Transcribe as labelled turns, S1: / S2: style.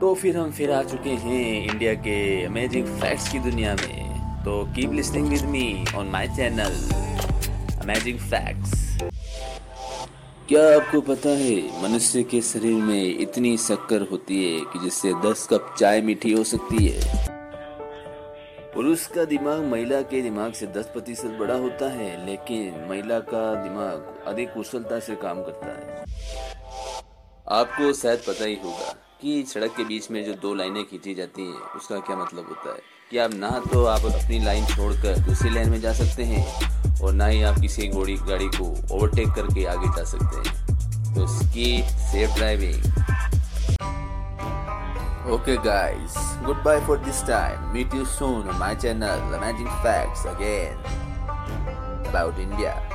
S1: तो फिर हम फिर आ चुके हैं इंडिया के अमेजिंग फैक्ट्स की दुनिया में। तो keep listening with me on my channel amazing facts क्या आपको पता है, मनुष्य के शरीर में इतनी शक्कर होती है कि जिससे 10 कप चाय मीठी हो सकती है? पुरुष का दिमाग महिला के दिमाग से 10 प्रतिशत बड़ा होता है, लेकिन महिला का दिमाग अधिक कुशलता से काम करता है। आपको शायद पता ही होगा कि सड़क के बीच में जो दो लाइनें खींची जाती हैं, उसका क्या मतलब होता है? कि आप ना तो आप अपनी लाइन छोड़कर दूसरी लाइन में जा सकते हैं और ना ही आप किसी घोड़ी गाड़ी को ओवरटेक करके आगे जा सकते हैं। तो skip safe driving okay guys goodbye for this time meet you soon my channel Amazing Facts, again. About India.